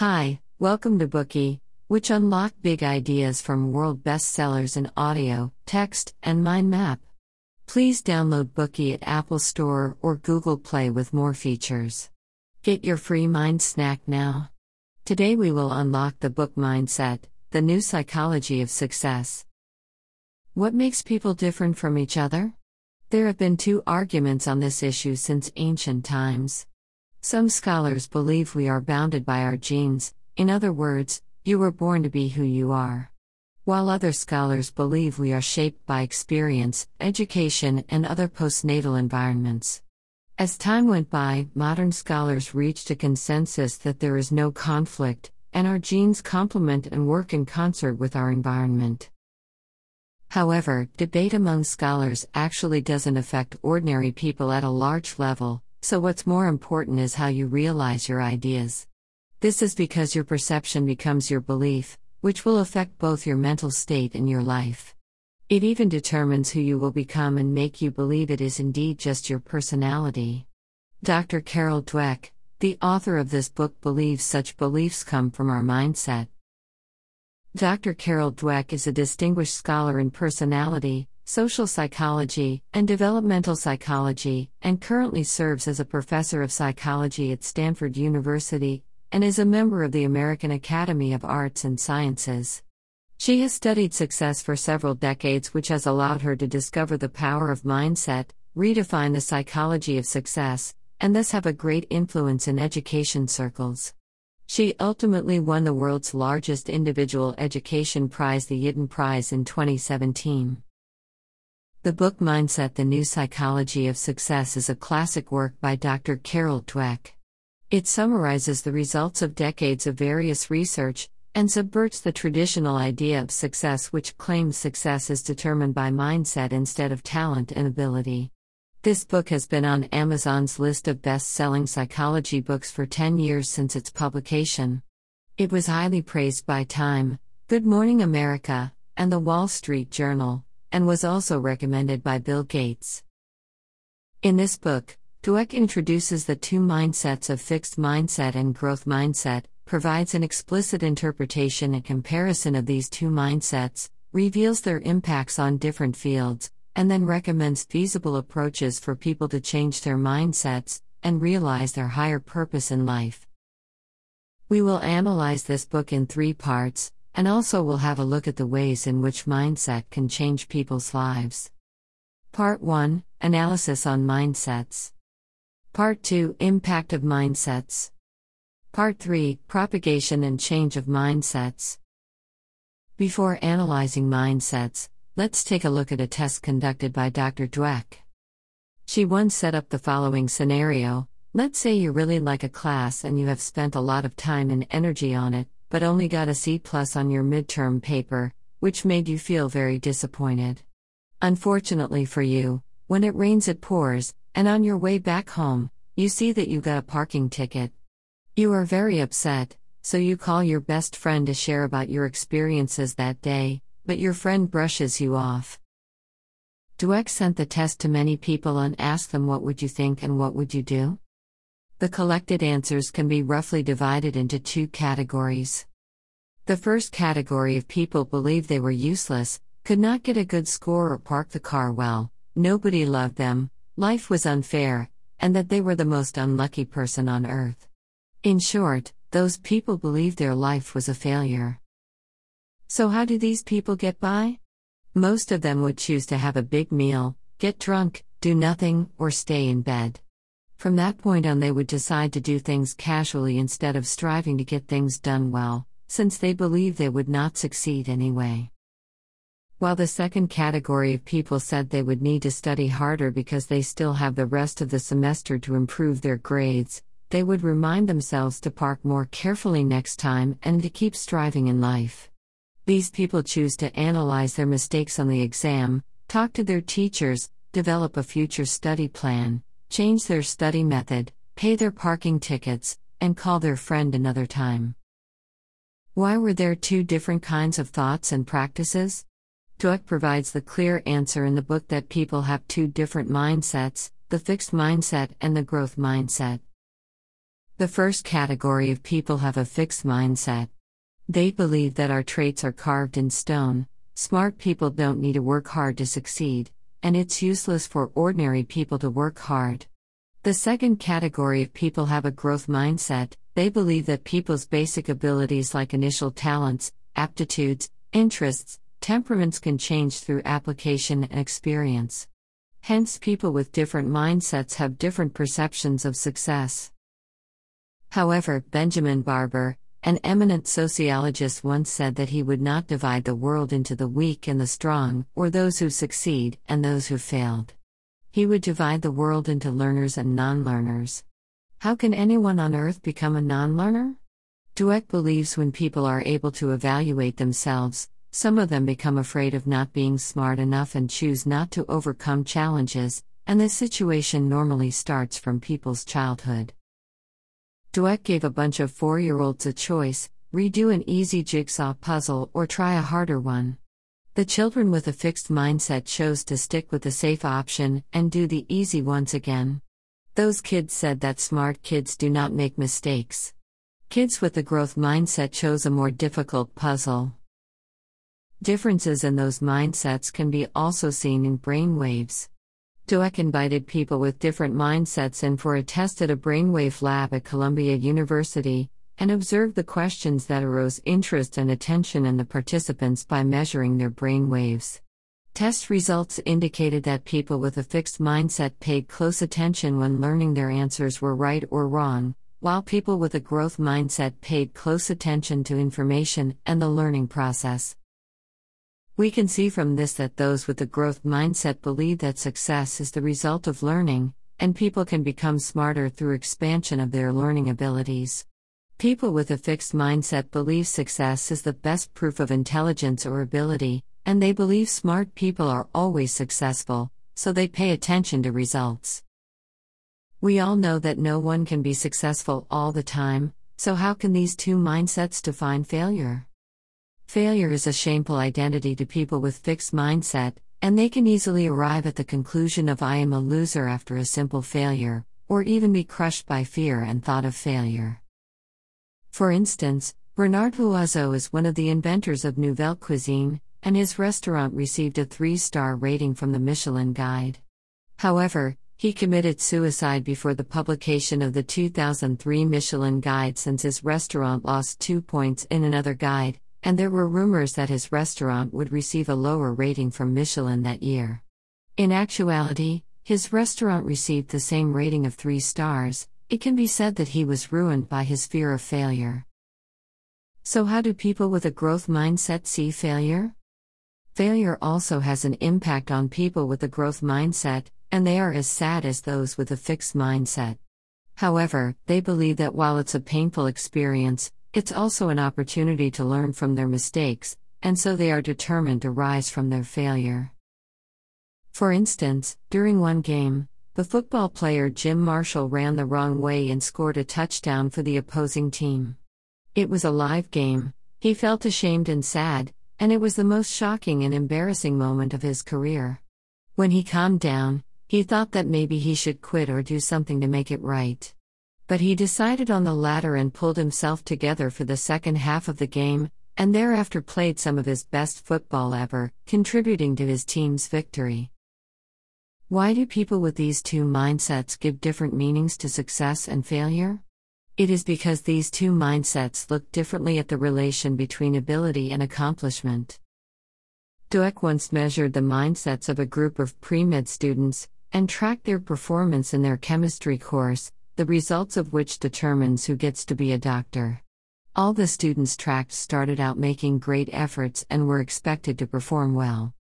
Hi, welcome to Bookey, which unlock big ideas from world bestsellers in audio, text, and mind map. Please download Bookey at Apple Store or Google Play with more features. Get your free mind snack now. Today we will unlock the book Mindset, the new psychology of success. What makes people different from each other? There have been two arguments on this issue since ancient times. Some scholars believe we are bounded by our genes, in other words, you were born to be who you are. While other scholars believe we are shaped by experience, education, and other postnatal environments. As time went by, modern scholars reached a consensus that there is no conflict, and our genes complement and work in concert with our environment. However, debate among scholars actually doesn't affect ordinary people at a large level, so what's more important is how you realize your ideas. This is because your perception becomes your belief, which will affect both your mental state and your life. It even determines who you will become and make you believe it is indeed just your personality. Dr. Carol Dweck, the author of this book, believes such beliefs come from our mindset. Dr. Carol Dweck is a distinguished scholar in personality, social psychology, and developmental psychology, and currently serves as a professor of psychology at Stanford University, and is a member of the American Academy of Arts and Sciences. She has studied success for several decades, which has allowed her to discover the power of mindset, redefine the psychology of success, and thus have a great influence in education circles. She ultimately won the world's largest individual education prize, the Yidan Prize, in 2017. The book Mindset The New Psychology of Success is a classic work by Dr. Carol Dweck. It summarizes the results of decades of various research and subverts the traditional idea of success, which claims success is determined by mindset instead of talent and ability. This book has been on Amazon's list of best selling psychology books for 10 years since its publication. It was highly praised by Time, Good Morning America, and the Wall Street Journal, and was also recommended by Bill Gates. In this book, Dweck introduces the two mindsets of fixed mindset and growth mindset, provides an explicit interpretation and comparison of these two mindsets, reveals their impacts on different fields, and then recommends feasible approaches for people to change their mindsets and realize their higher purpose in life. We will analyze this book in three parts, and also we'll have a look at the ways in which mindset can change people's lives. Part 1 Analysis on Mindsets. Part 2 Impact of Mindsets. Part 3 Propagation and Change of Mindsets. Before analyzing mindsets, Let's take a look at a test conducted by Dr. Dweck. She once set up the following scenario Let's say you really like a class and you have spent a lot of time and energy on it, but only got a C plus on your midterm paper, which made you feel very disappointed. Unfortunately for you, when it rains it pours, and on your way back home, you see that you got a parking ticket. You are very upset, so you call your best friend to share about your experiences that day, but your friend brushes you off. Dweck sent the test to many people and asked them what would you think and what would you do? The collected answers can be roughly divided into two categories. The first category of people believed they were useless, could not get a good score or park the car well, nobody loved them, life was unfair, and that they were the most unlucky person on earth. In short, those people believed their life was a failure. So, how do these people get by? Most of them would choose to have a big meal, get drunk, do nothing, or stay in bed. From that point on, they would decide to do things casually instead of striving to get things done well, since they believed they would not succeed anyway. While the second category of people said they would need to study harder because they still have the rest of the semester to improve their grades, they would remind themselves to park more carefully next time and to keep striving in life. These people choose to analyze their mistakes on the exam, talk to their teachers, develop a future study plan, change their study method, pay their parking tickets, and call their friend another time. Why were there two different kinds of thoughts and practices? Dweck provides the clear answer in the book that people have two different mindsets the fixed mindset and the growth mindset. The first category of people have a fixed mindset. They believe that our traits are carved in stone, smart people don't need to work hard to succeed, and it's useless for ordinary people to work hard. The second category of people have a growth mindset, they believe that people's basic abilities like initial talents, aptitudes, interests, temperaments can change through application and experience. Hence, people with different mindsets have different perceptions of success. However, Benjamin Barber, an eminent sociologist, once said that he would not divide the world into the weak and the strong, or those who succeed and those who failed. He would divide the world into learners and non learners. How can anyone on earth become a non learner? Dweck believes when people are able to evaluate themselves, some of them become afraid of not being smart enough and choose not to overcome challenges, and this situation normally starts from people's childhood. Dweck gave a bunch of four year olds a choice redo an easy jigsaw puzzle or try a harder one. The children with a fixed mindset chose to stick with the safe option and do the easy ones again. Those kids said that smart kids do not make mistakes. Kids with a growth mindset chose a more difficult puzzle. Differences in those mindsets can be also seen in brain waves. Dweck invited people with different mindsets in for a test at a brainwave lab at Columbia University, and observed the questions that arose interest and attention in the participants by measuring their brain waves. Test results indicated that people with a fixed mindset paid close attention when learning their answers were right or wrong, while people with a growth mindset paid close attention to information and the learning process. We can see from this that those with the growth mindset believe that success is the result of learning, and people can become smarter through expansion of their learning abilities. People with a fixed mindset believe success is the best proof of intelligence or ability, and they believe smart people are always successful, so they pay attention to results. We all know that no one can be successful all the time, so how can these two mindsets define failure? Failure is a shameful identity to people with fixed mindset, and they can easily arrive at the conclusion of I am a loser after a simple failure, or even be crushed by fear and thought of failure. For instance, Bernard Loiseau is one of the inventors of Nouvelle Cuisine, and his restaurant received a three star rating from the Michelin Guide. However, he committed suicide before the publication of the 2003 Michelin Guide since his restaurant lost two points in another guide, and there were rumors that his restaurant would receive a lower rating from Michelin that year. In actuality, his restaurant received the same rating of three stars, it can be said that he was ruined by his fear of failure. So, how do people with a growth mindset see failure? Failure also has an impact on people with a growth mindset, and they are as sad as those with a fixed mindset. However, they believe that while it's a painful experience, it's also an opportunity to learn from their mistakes, and so they are determined to rise from their failure. For instance, during one game, the football player Jim Marshall ran the wrong way and scored a touchdown for the opposing team. It was a live game, he felt ashamed and sad, and it was the most shocking and embarrassing moment of his career. When he calmed down, he thought that maybe he should quit or do something to make it right. But he decided on the latter and pulled himself together for the second half of the game, and thereafter played some of his best football ever, contributing to his team's victory. Why do people with these two mindsets give different meanings to success and failure? It is because these two mindsets look differently at the relation between ability and accomplishment. Dweck once measured the mindsets of a group of pre med students and tracked their performance in their chemistry course, the results of which determines who gets to be a doctor. All the students tracked started out making great efforts and were expected to perform well.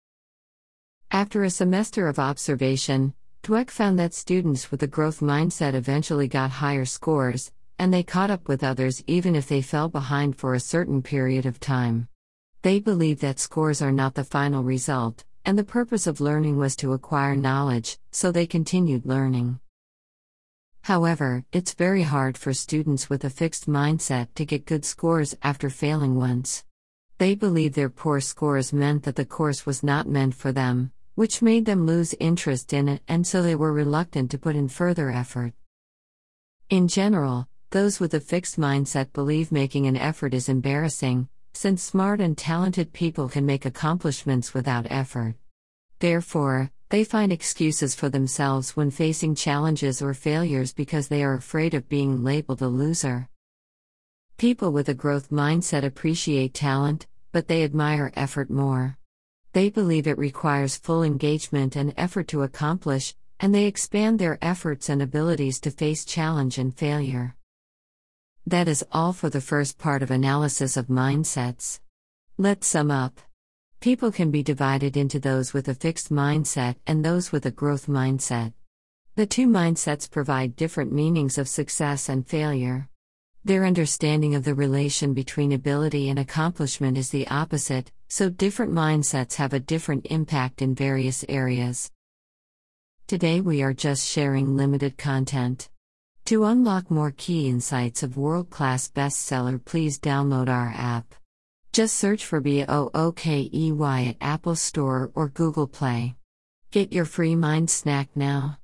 After a semester of observation, Dweck found that students with a growth mindset eventually got higher scores, and they caught up with others even if they fell behind for a certain period of time. They believed that scores are not the final result, and the purpose of learning was to acquire knowledge, so they continued learning. However, it's very hard for students with a fixed mindset to get good scores after failing once. They believe their poor scores meant that the course was not meant for them, which made them lose interest in it, and so they were reluctant to put in further effort. In general, Those with a fixed mindset believe making an effort is embarrassing, since smart and talented people can make accomplishments without effort. Therefore, they find excuses for themselves when facing challenges or failures because they are afraid of being labeled a loser. People with a growth mindset appreciate talent, but they admire effort more. They believe it requires full engagement and effort to accomplish, and they expand their efforts and abilities to face challenge and failure. That is all for the first part of analysis of mindsets. Let's sum up. People can be divided into those with a fixed mindset and those with a growth mindset. The two mindsets provide different meanings of success and failure. Their understanding of the relation between ability and accomplishment is the opposite, so different mindsets have a different impact in various areas. Today we are just sharing limited content. To unlock more key insights of world class bestseller, please download our app. Just search for BOOKEY at Apple Store or Google Play. Get your free mind snack now.